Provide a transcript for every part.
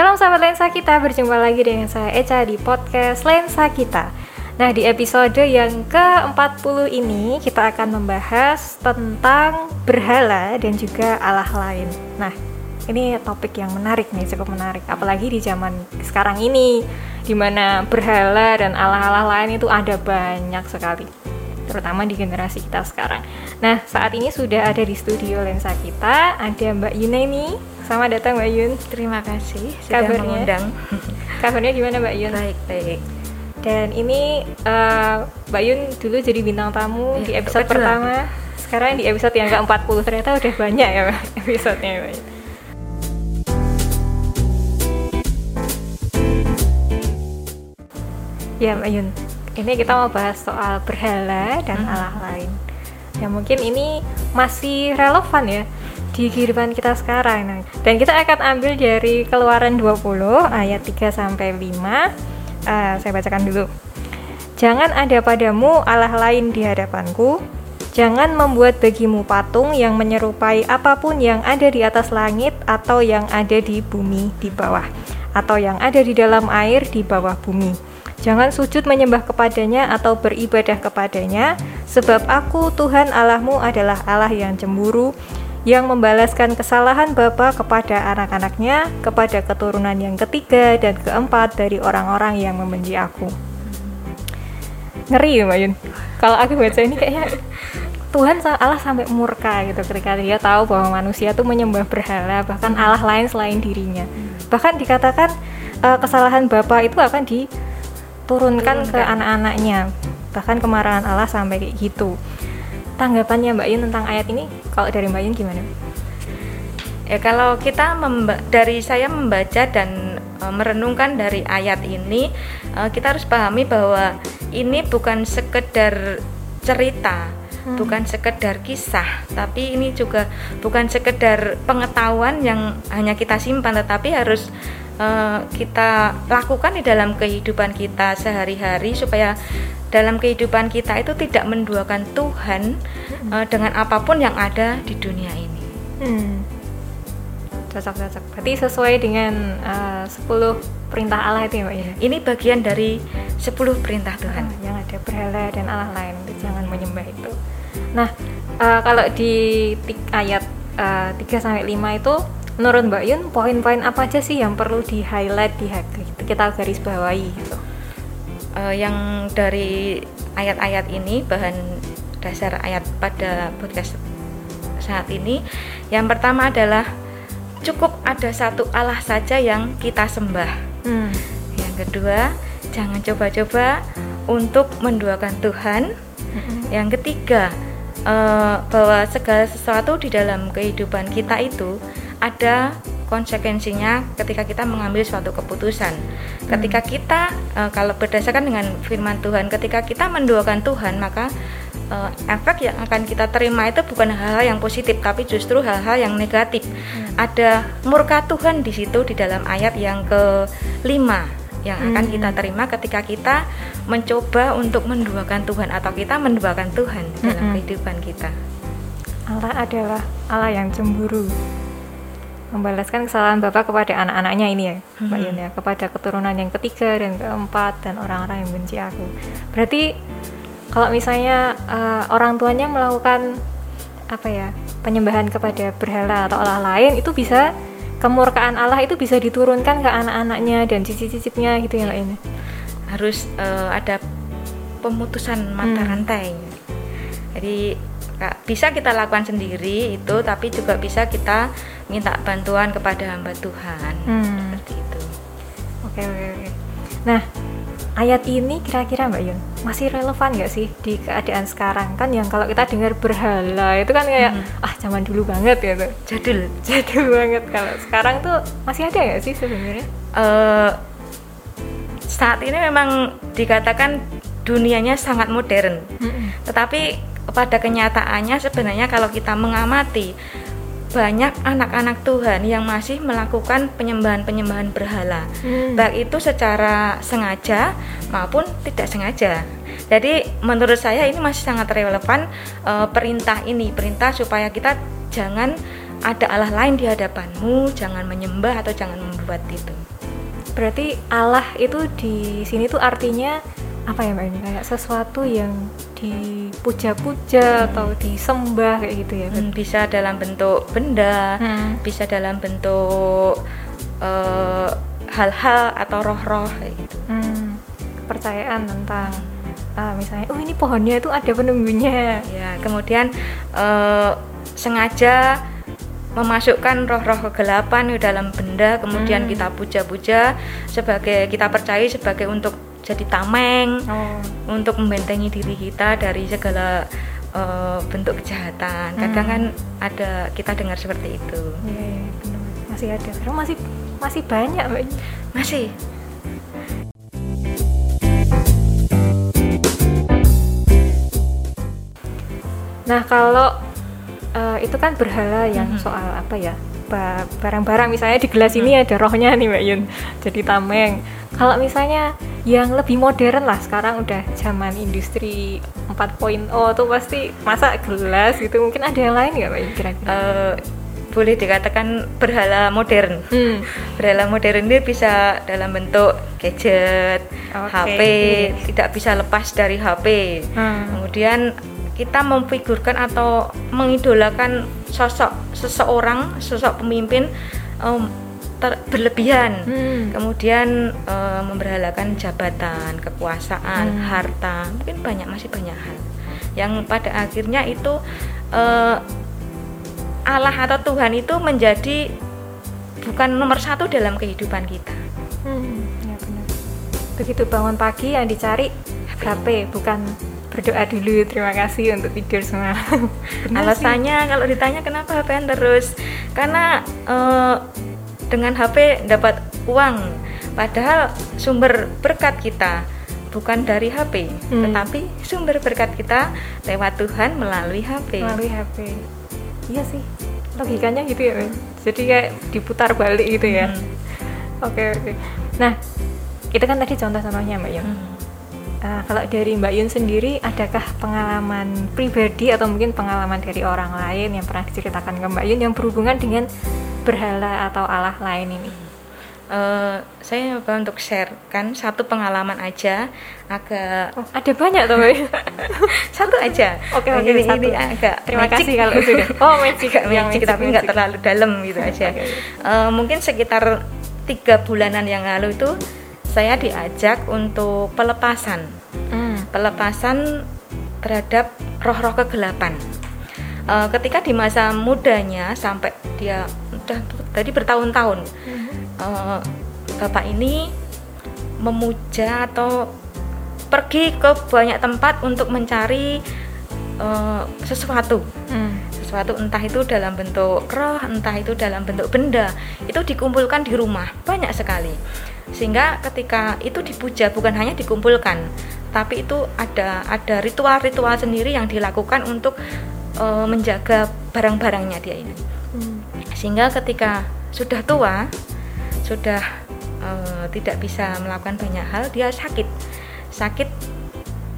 Shalom sahabat lensa kita, berjumpa lagi dengan saya Eca di podcast Lensa Kita. Nah, di episode yang ke-40 ini kita akan membahas tentang berhala dan juga Allah lain. Nah, ini topik yang menarik nih, cukup menarik. Apalagi di zaman sekarang ini, di mana berhala dan Allah-Allah lain itu ada banyak sekali terutama di generasi kita sekarang. Nah, saat ini sudah ada di studio lensa kita, ada Mbak Yuneni. Selamat datang Mbak Yun. Terima kasih sudah Kabarnya? mengundang. Kabarnya gimana Mbak Yun? baik, baik. Dan ini uh, Mbak Yun dulu jadi bintang tamu Iya, di episode kedua. pertama. Sekarang di episode yang ke-40 ternyata udah banyak ya episodenya Mbak Yun. Ya Mbak Yun, ini kita mau bahas soal berhala dan Hmm. Allah lain. Ya mungkin ini masih relevan ya di kehidupan kita sekarang. Nah, dan kita akan ambil dari Keluaran 20 ayat 3 sampai 5. Eh, saya bacakan dulu. Jangan ada padamu Allah lain di hadapanku. Jangan membuat bagimu patung yang menyerupai apa pun yang ada di atas langit atau yang ada di bumi di bawah atau yang ada di dalam air di bawah bumi. Jangan sujud menyembah kepadanya atau beribadah kepadanya, sebab aku Tuhan Allahmu adalah Allah yang cemburu, yang membalaskan kesalahan bapa kepada anak-anaknya, kepada keturunan yang ketiga dan keempat dari orang-orang yang membenci aku. Ngeri ya Mbak Yun. Kalau aku baca ini kayaknya Tuhan Allah sampai murka gitu ketika dia tahu bahwa manusia tuh menyembah berhala bahkan Allah lain selain dirinya. Bahkan dikatakan eh, kesalahan bapa itu akan diturunkan ke Turunkan. anak-anaknya. Bahkan kemarahan Allah sampai kayak gitu. Tanggapannya Mbak Yun tentang ayat ini kalau dari Mbak Yun gimana? Ya kalau kita dari saya membaca dan e, merenungkan dari ayat ini, e, kita harus pahami bahwa ini bukan sekedar cerita, Hmm. bukan sekedar kisah, tapi ini juga bukan sekedar pengetahuan yang hanya kita simpan, tetapi harus e, kita lakukan di dalam kehidupan kita sehari-hari supaya dalam kehidupan kita itu tidak menduakan Tuhan e, dengan apa pun yang ada di dunia ini. Hmm. Cocok cocok. Berarti sesuai dengan eh, 10 perintah Allah itu ya Mbak Yun? Ini bagian dari 10 perintah Tuhan. Ah, yang ada berhala dan Allah lain itu jangan menyembah itu. Nah, eh, kalau di ayat eh, 3 sampai 5 itu menurut Mbak Yun poin-poin apa aja sih yang perlu di highlight di kita garis bawahi gitu. Eh, yang dari ayat-ayat ini bahan dasar ayat pada podcast saat ini, yang pertama adalah cukup ada satu Allah saja yang kita sembah. Hmm. Yang kedua, jangan coba-coba untuk menduakan Tuhan. Yang ketiga, eh, bahwa segala sesuatu di dalam kehidupan kita itu ada konsekuensinya ketika kita mengambil suatu keputusan. Ketika kita, eh, kalau berdasarkan dengan firman Tuhan, ketika kita menduakan Tuhan, maka eh, efek yang akan kita terima itu bukan hal-hal yang positif, tapi justru hal-hal yang negatif. Ada murka Tuhan di situ di dalam ayat yang kelima yang akan Hmm. kita terima ketika kita mencoba untuk menduakan Tuhan atau kita menduakan Tuhan dalam kehidupan kita. Allah adalah Allah yang cemburu. Membalaskan kesalahan Bapak kepada anak-anaknya ini ya, Mbak Hmm. Yun ya, kepada keturunan yang ketiga dan keempat dan orang-orang yang benci aku. Berarti kalau misalnya eh, orang tuanya melakukan apa ya penyembahan kepada berhala atau Allah lain itu bisa kemurkaan Allah itu bisa diturunkan ke anak-anaknya dan cicit-cicitnya gitu ya Mbak Yun. Harus eh, ada pemutusan mata Hmm. rantai. Jadi bisa kita lakukan sendiri itu, tapi juga bisa kita minta bantuan kepada hamba Tuhan. Hmm. Seperti itu. Oke oke oke. Nah ayat ini kira-kira Mbak Yun masih relevan nggak sih di keadaan sekarang kan yang kalau kita dengar berhala itu kan kayak Hmm. ah zaman dulu banget gitu Jadul. jadul banget kalau sekarang tuh masih ada nggak sih sebenarnya? eh saat ini memang dikatakan dunianya sangat modern. Tetapi pada kenyataannya sebenarnya kalau kita mengamati banyak anak-anak Tuhan yang masih melakukan penyembahan-penyembahan berhala. Hmm. Baik itu secara sengaja maupun tidak sengaja. Jadi menurut saya ini masih sangat relevan eh, perintah ini, perintah supaya kita jangan ada Allah lain di hadapanmu, jangan menyembah atau jangan membuat itu. Berarti Allah itu di sini tuh artinya apa ya mbak ini kayak sesuatu yang dipuja-puja atau disembah kayak gitu ya Hmm, bisa dalam bentuk benda, Hmm. bisa dalam bentuk eh, hal-hal atau roh-roh kayak gitu. Hmm, kepercayaan tentang ah, misalnya oh ini pohonnya itu ada penunggunya Ya, kemudian eh, sengaja memasukkan roh-roh kegelapan ke dalam benda, kemudian Hmm. kita puja-puja sebagai kita percaya sebagai untuk jadi tameng, oh untuk membentengi diri kita dari segala eh, bentuk kejahatan. Kadang Hmm. kan ada kita dengar seperti itu. iya iya, benar. masih ada sekarang masih masih banyak mbak Masih. Nah kalau eh, itu kan berhala yang Mhm. soal apa ya barang-barang misalnya di gelas ini ada rohnya nih Mbak Yun jadi tameng. Kalau misalnya yang lebih modern lah sekarang udah zaman industri 4.0 tuh pasti masa gelas gitu mungkin ada yang lain nggak Mbak Yun kira-kira? Eh, boleh dikatakan berhala modern. Hmm. Berhala modern ini bisa dalam bentuk gadget, Oke, HP, yes. tidak bisa lepas dari HP. Hmm. Kemudian kita memfigurkan atau mengidolakan sosok seseorang, sosok pemimpin em, ter- berlebihan. Hmm. Kemudian em, memberhalakan jabatan, kekuasaan, Hmm. harta, mungkin banyak masih banyak hal yang pada akhirnya itu eh, Allah atau Tuhan itu menjadi bukan nomor satu dalam kehidupan kita. Hmm, ya benar. Begitu bangun pagi yang dicari HP, bukan berdoa dulu. Terima kasih untuk tidur semalam. Sih. Alasannya kalau ditanya kenapa HP terus, karena eh, dengan HP dapat uang, padahal sumber berkat kita bukan dari HP, Hmm. tetapi sumber berkat kita lewat Tuhan melalui HP. melalui HP. Iya sih, logikanya gitu ya. Ben. Jadi kayak diputar balik gitu ya. Hmm. Oke oke. Nah, itu kan tadi contoh-contohnya Mbak Yun. Hmm. Eh, kalau dari Mbak Yun sendiri, adakah pengalaman pribadi atau mungkin pengalaman dari orang lain yang pernah diceritakan ke Mbak Yun yang berhubungan dengan berhala atau Allah lain ini? Eh, saya coba untuk share kan satu pengalaman aja agak Oh, ada banyak tuh satu aja. Oke, oke, ini, satu. ini agak Terima magic. kasih kalau sudah. Oh, magic. Agak Yang magic, magic, tapi nggak terlalu dalam gitu aja. Oke. Eh, mungkin sekitar tiga bulanan yang lalu itu saya diajak untuk pelepasan, Hmm. pelepasan terhadap roh-roh kegelapan. Eh, ketika di masa mudanya sampai dia udah tadi bertahun-tahun eh, bapak ini memuja atau pergi ke banyak tempat untuk mencari eh, sesuatu Hmm. sesuatu entah itu dalam bentuk roh entah itu dalam bentuk benda itu dikumpulkan di rumah banyak sekali sehingga ketika itu dipuja bukan hanya dikumpulkan tapi itu ada ada ritual-ritual sendiri yang dilakukan untuk eh, menjaga barang-barangnya dia ini. Hmm. sehingga ketika sudah tua sudah eh, tidak bisa melakukan banyak hal dia sakit. Sakit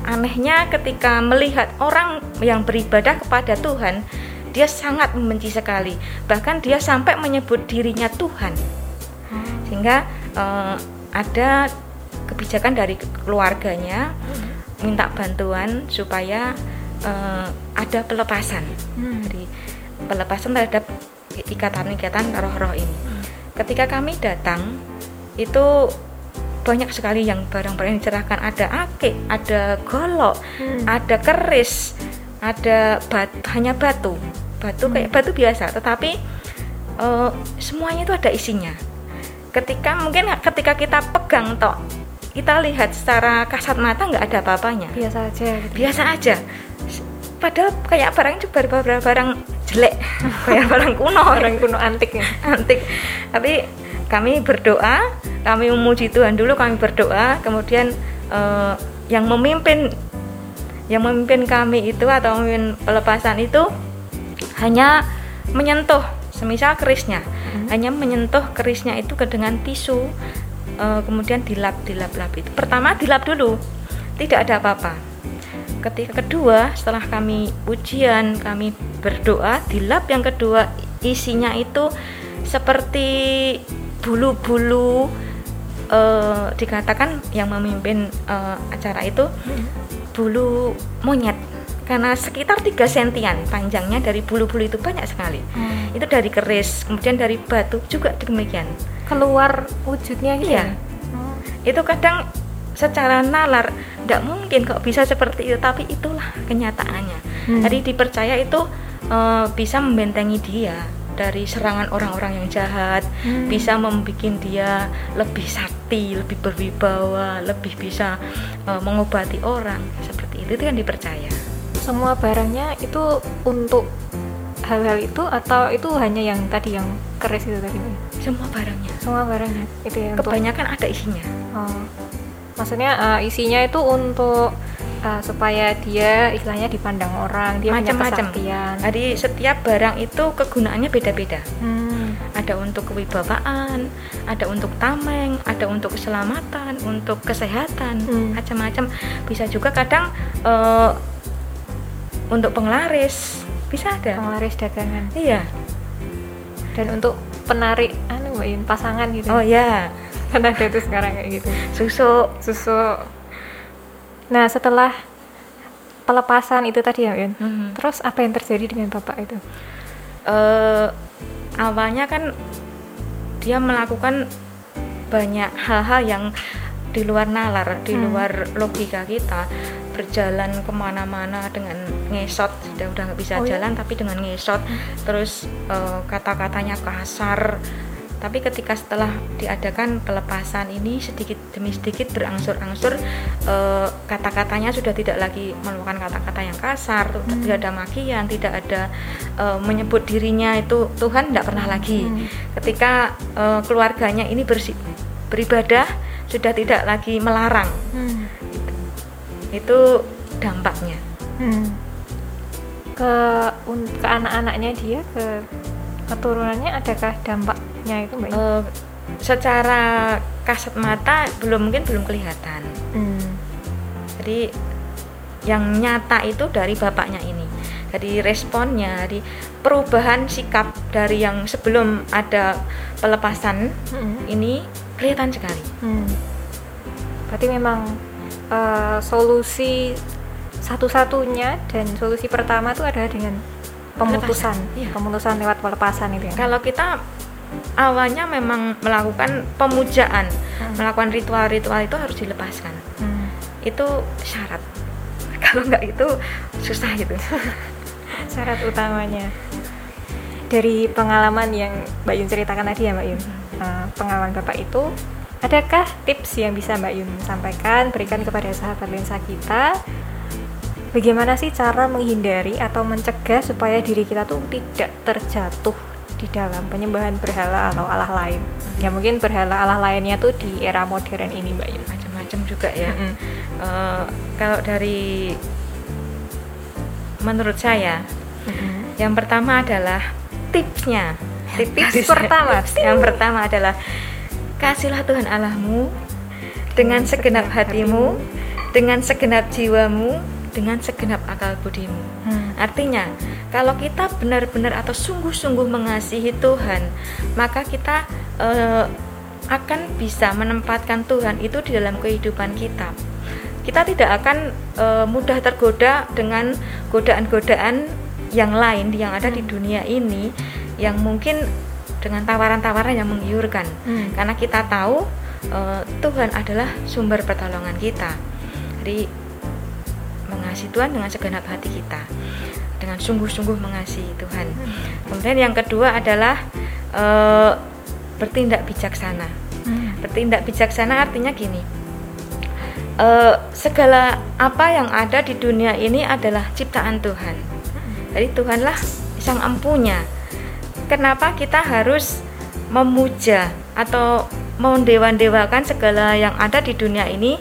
anehnya ketika melihat orang yang beribadah kepada Tuhan dia sangat membenci sekali. Bahkan dia sampai menyebut dirinya Tuhan. Sehingga eh, ada kebijakan dari keluarganya minta bantuan supaya eh, ada pelepasan Hmm. dari pelepasan terhadap ikatan-ikatan roh-roh ini. Ketika kami datang, itu banyak sekali yang barang-barang dicerahkan ada akik, ada golok, Hmm. ada keris, ada batu, hanya batu, batu kayak batu biasa, tetapi eh, semuanya itu ada isinya. Ketika mungkin ketika kita pegang toh, kita lihat secara kasat mata nggak ada apa-apanya. Biasa aja gitu. biasa aja. Padahal kayak barang itu barang barang jelek. Kayak barang kuno. Orang kuno antik ya. Antik. Tapi kami berdoa kami memuji Tuhan dulu kami berdoa. Kemudian eh, yang memimpin yang memimpin kami itu atau memimpin pelepasan itu hanya menyentuh semisal kerisnya hanya menyentuh kerisnya itu ke dengan tisu eh, kemudian dilap dilap lap itu. Pertama dilap dulu. Tidak ada apa-apa. Ketika kedua setelah kami ujian kami berdoa dilap yang kedua isinya itu seperti bulu-bulu eh, dikatakan yang memimpin eh, acara itu bulu monyet karena sekitar 3 sentian panjangnya dari bulu-bulu itu banyak sekali Hmm. itu dari keris kemudian dari batu juga demikian keluar wujudnya gitu Iya. ya? Oh. itu kadang secara nalar tidak mungkin kok bisa seperti itu tapi itulah kenyataannya Hmm. jadi dipercaya itu eh, bisa membentengi dia dari serangan orang-orang yang jahat Hmm. bisa membuat dia lebih sakti lebih berwibawa lebih bisa eh, mengobati orang seperti itu itu kan dipercaya semua barangnya itu untuk hal-hal itu atau itu hanya yang tadi yang keris itu tadi semua barangnya semua barangnya itu ya untuk kebanyakan ada isinya Oh. maksudnya eh, isinya itu untuk eh, supaya dia istilahnya dipandang orang dia macam-macam jadi setiap barang itu kegunaannya beda-beda Hmm. ada untuk kewibawaan, ada untuk tameng, ada untuk keselamatan, untuk kesehatan, Hmm. macam-macam. Bisa juga kadang eh, untuk penglaris, bisa ada. penglaris dagangan Iya. dan untuk penarik anu Yun, pasangan gitu Oh ya, kan ada tuh sekarang kayak gitu susu. susu nah setelah pelepasan itu tadi ya Yun Mhm. terus apa yang terjadi dengan bapak itu Eh, awalnya kan dia melakukan banyak hal-hal yang di luar nalar, di Hmm. luar logika kita berjalan ke mana-mana dengan ngesot sudah udah nggak bisa Oh, iya? jalan tapi dengan ngesot terus eh, kata-katanya kasar tapi ketika setelah diadakan pelepasan ini sedikit demi sedikit berangsur-angsur eh, kata-katanya sudah tidak lagi meluangkan kata-kata yang kasar Hmm. tidak ada makian tidak ada eh, menyebut dirinya itu Tuhan tidak pernah lagi Hmm. ketika eh, keluarganya ini bersi- beribadah sudah tidak lagi melarang Hmm. Itu dampaknya Hmm. ke ke anak-anaknya dia ke keturunannya adakah dampaknya itu mbak? Eh, secara kasat mata belum mungkin belum kelihatan Hmm. jadi yang nyata itu dari bapaknya ini dari responnya dari perubahan sikap dari yang sebelum ada pelepasan Hmm. ini kelihatan sekali Hmm. Berarti memang eh, solusi satu-satunya dan solusi pertama itu adalah dengan pemutusan, Pelepasan, iya. pemutusan lewat pelepasan itu ya. kalau kita awalnya memang melakukan pemujaan Hmm. melakukan ritual-ritual itu harus dilepaskan Hmm. itu syarat kalau nggak itu susah gitu Syarat utamanya dari pengalaman yang Mbak Yun ceritakan tadi ya Mbak Yun, eh, pengalaman Bapak itu, adakah tips yang bisa Mbak Yun sampaikan, berikan kepada sahabat lensa kita? Bagaimana sih cara menghindari atau mencegah supaya diri kita tuh tidak terjatuh di dalam penyembahan berhala atau Allah lain? Ya mungkin berhala Allah lainnya tuh di era modern ini Mbak Yun. macam-macam juga ya Mm-mm. Eh, kalau dari menurut saya Mm-mm. yang pertama adalah tipsnya Tips pertama. Yang pertama adalah kasihlah Tuhan Allahmu dengan segenap hatimu dengan segenap jiwamu dengan segenap akal budimu Hmm. Artinya, kalau kita benar-benar atau sungguh-sungguh mengasihi Tuhan, maka kita eh, akan bisa menempatkan Tuhan itu di dalam kehidupan kita. Kita tidak akan eh, mudah tergoda dengan godaan-godaan yang lain yang ada di dunia ini yang mungkin dengan tawaran-tawaran yang menggiurkan. Hmm. Karena kita tahu eh, Tuhan adalah sumber pertolongan kita. Jadi mengasihi Tuhan dengan segenap hati kita, dengan sungguh-sungguh mengasihi Tuhan. Kemudian yang kedua adalah eh, bertindak bijaksana. Hmm. Bertindak bijaksana artinya gini. eh, segala apa yang ada di dunia ini adalah ciptaan Tuhan. Jadi Tuhanlah sang empunya. Kenapa kita harus memuja atau mendewa-dewakan segala yang ada di dunia ini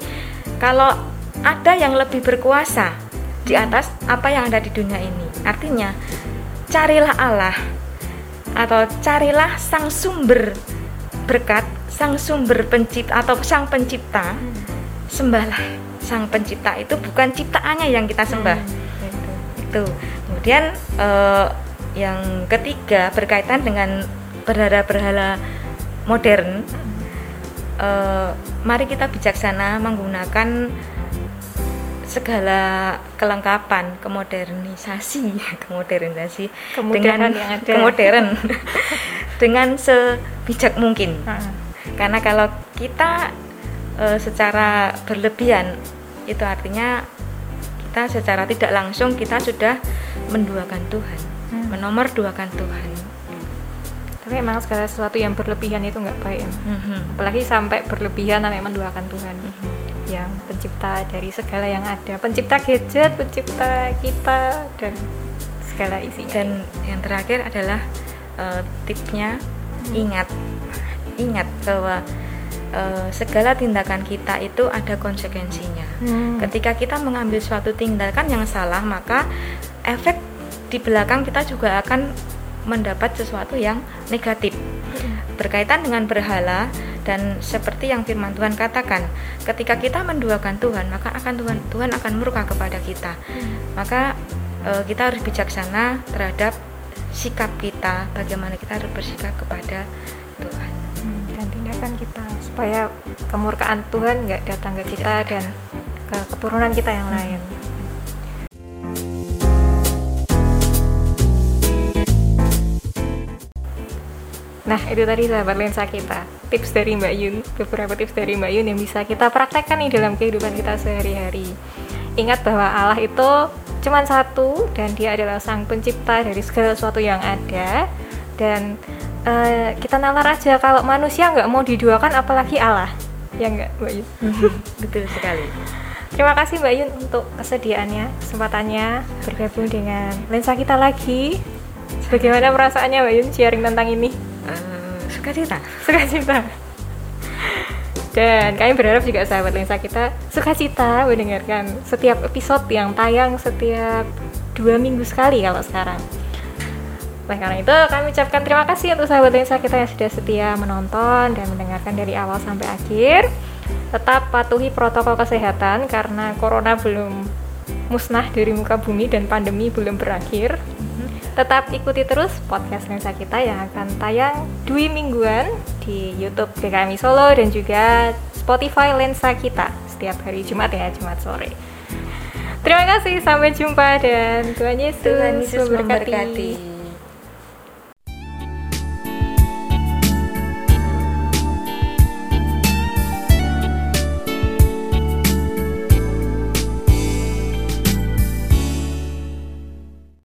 kalau ada yang lebih berkuasa di atas apa yang ada di dunia ini. Artinya, carilah Allah atau carilah sang sumber berkat, sang sumber pencipta atau sang pencipta. Sembahlah sang pencipta itu bukan ciptaannya yang kita sembah Hmm. Gitu. itu kemudian eh, yang ketiga berkaitan dengan berhala-berhala modern. Uh, mari kita bijaksana menggunakan segala kelengkapan kemodernisasi kemodernisasi dengan yang ada. kemodern dengan sebijak mungkin uh -huh. karena kalau kita uh, secara berlebihan itu artinya kita secara tidak langsung kita sudah menduakan Tuhan hmm. menomor duakan Tuhan tapi emang segala sesuatu yang berlebihan itu nggak baik -hmm. apalagi sampai berlebihan sampai menduakan Tuhan -hmm yang pencipta dari segala yang ada pencipta gadget pencipta kita dan segala isinya dan yang terakhir adalah uh, tipsnya hmm. ingat ingat bahwa uh, segala tindakan kita itu ada konsekuensinya hmm. ketika kita mengambil suatu tindakan yang salah maka efek di belakang kita juga akan mendapat sesuatu yang negatif. Berkaitan dengan berhala dan seperti yang firman Tuhan katakan ketika kita menduakan Tuhan maka akan Tuhan Tuhan akan murka kepada kita. Maka e, kita harus bijaksana terhadap sikap kita bagaimana kita harus bersikap kepada Tuhan. Hmm, dan tindakan kita supaya kemurkaan Tuhan nggak datang ke kita dan ke keturunan kita yang lain Nah, itu tadi sahabat lensa kita. Tips dari Mbak Yun, beberapa tips dari Mbak Yun yang bisa kita praktekkan nih dalam kehidupan kita sehari-hari. Ingat bahwa Allah itu cuma satu dan dia adalah sang pencipta dari segala sesuatu yang ada. Dan uh, kita nalar aja kalau manusia nggak mau diduakan apalagi Allah. Ya nggak Mbak Yun? Betul sekali. Terima kasih Mbak Yun untuk kesediaannya kesempatannya bergabung dengan lensa kita lagi. Bagaimana perasaannya Mbak Yun sharing tentang ini sukacita sukacita dan kami berharap juga sahabat lensa kita sukacita mendengarkan setiap episode yang tayang setiap dua minggu sekali kalau sekarang Oleh karena itu kami ucapkan terima kasih untuk sahabat lensa kita yang sudah setia menonton dan mendengarkan dari awal sampai akhir. Tetap patuhi protokol kesehatan karena corona belum musnah dari muka bumi dan pandemi belum berakhir. Tetap ikuti terus podcast Lensa kita yang akan tayang dua mingguan di YouTube GKMI Solo dan juga Spotify Lensa kita setiap hari Jumat ya, Jumat sore. Terima kasih, sampai jumpa dan Tuhan Yesus, Tuhan Yesus memberkati. memberkati.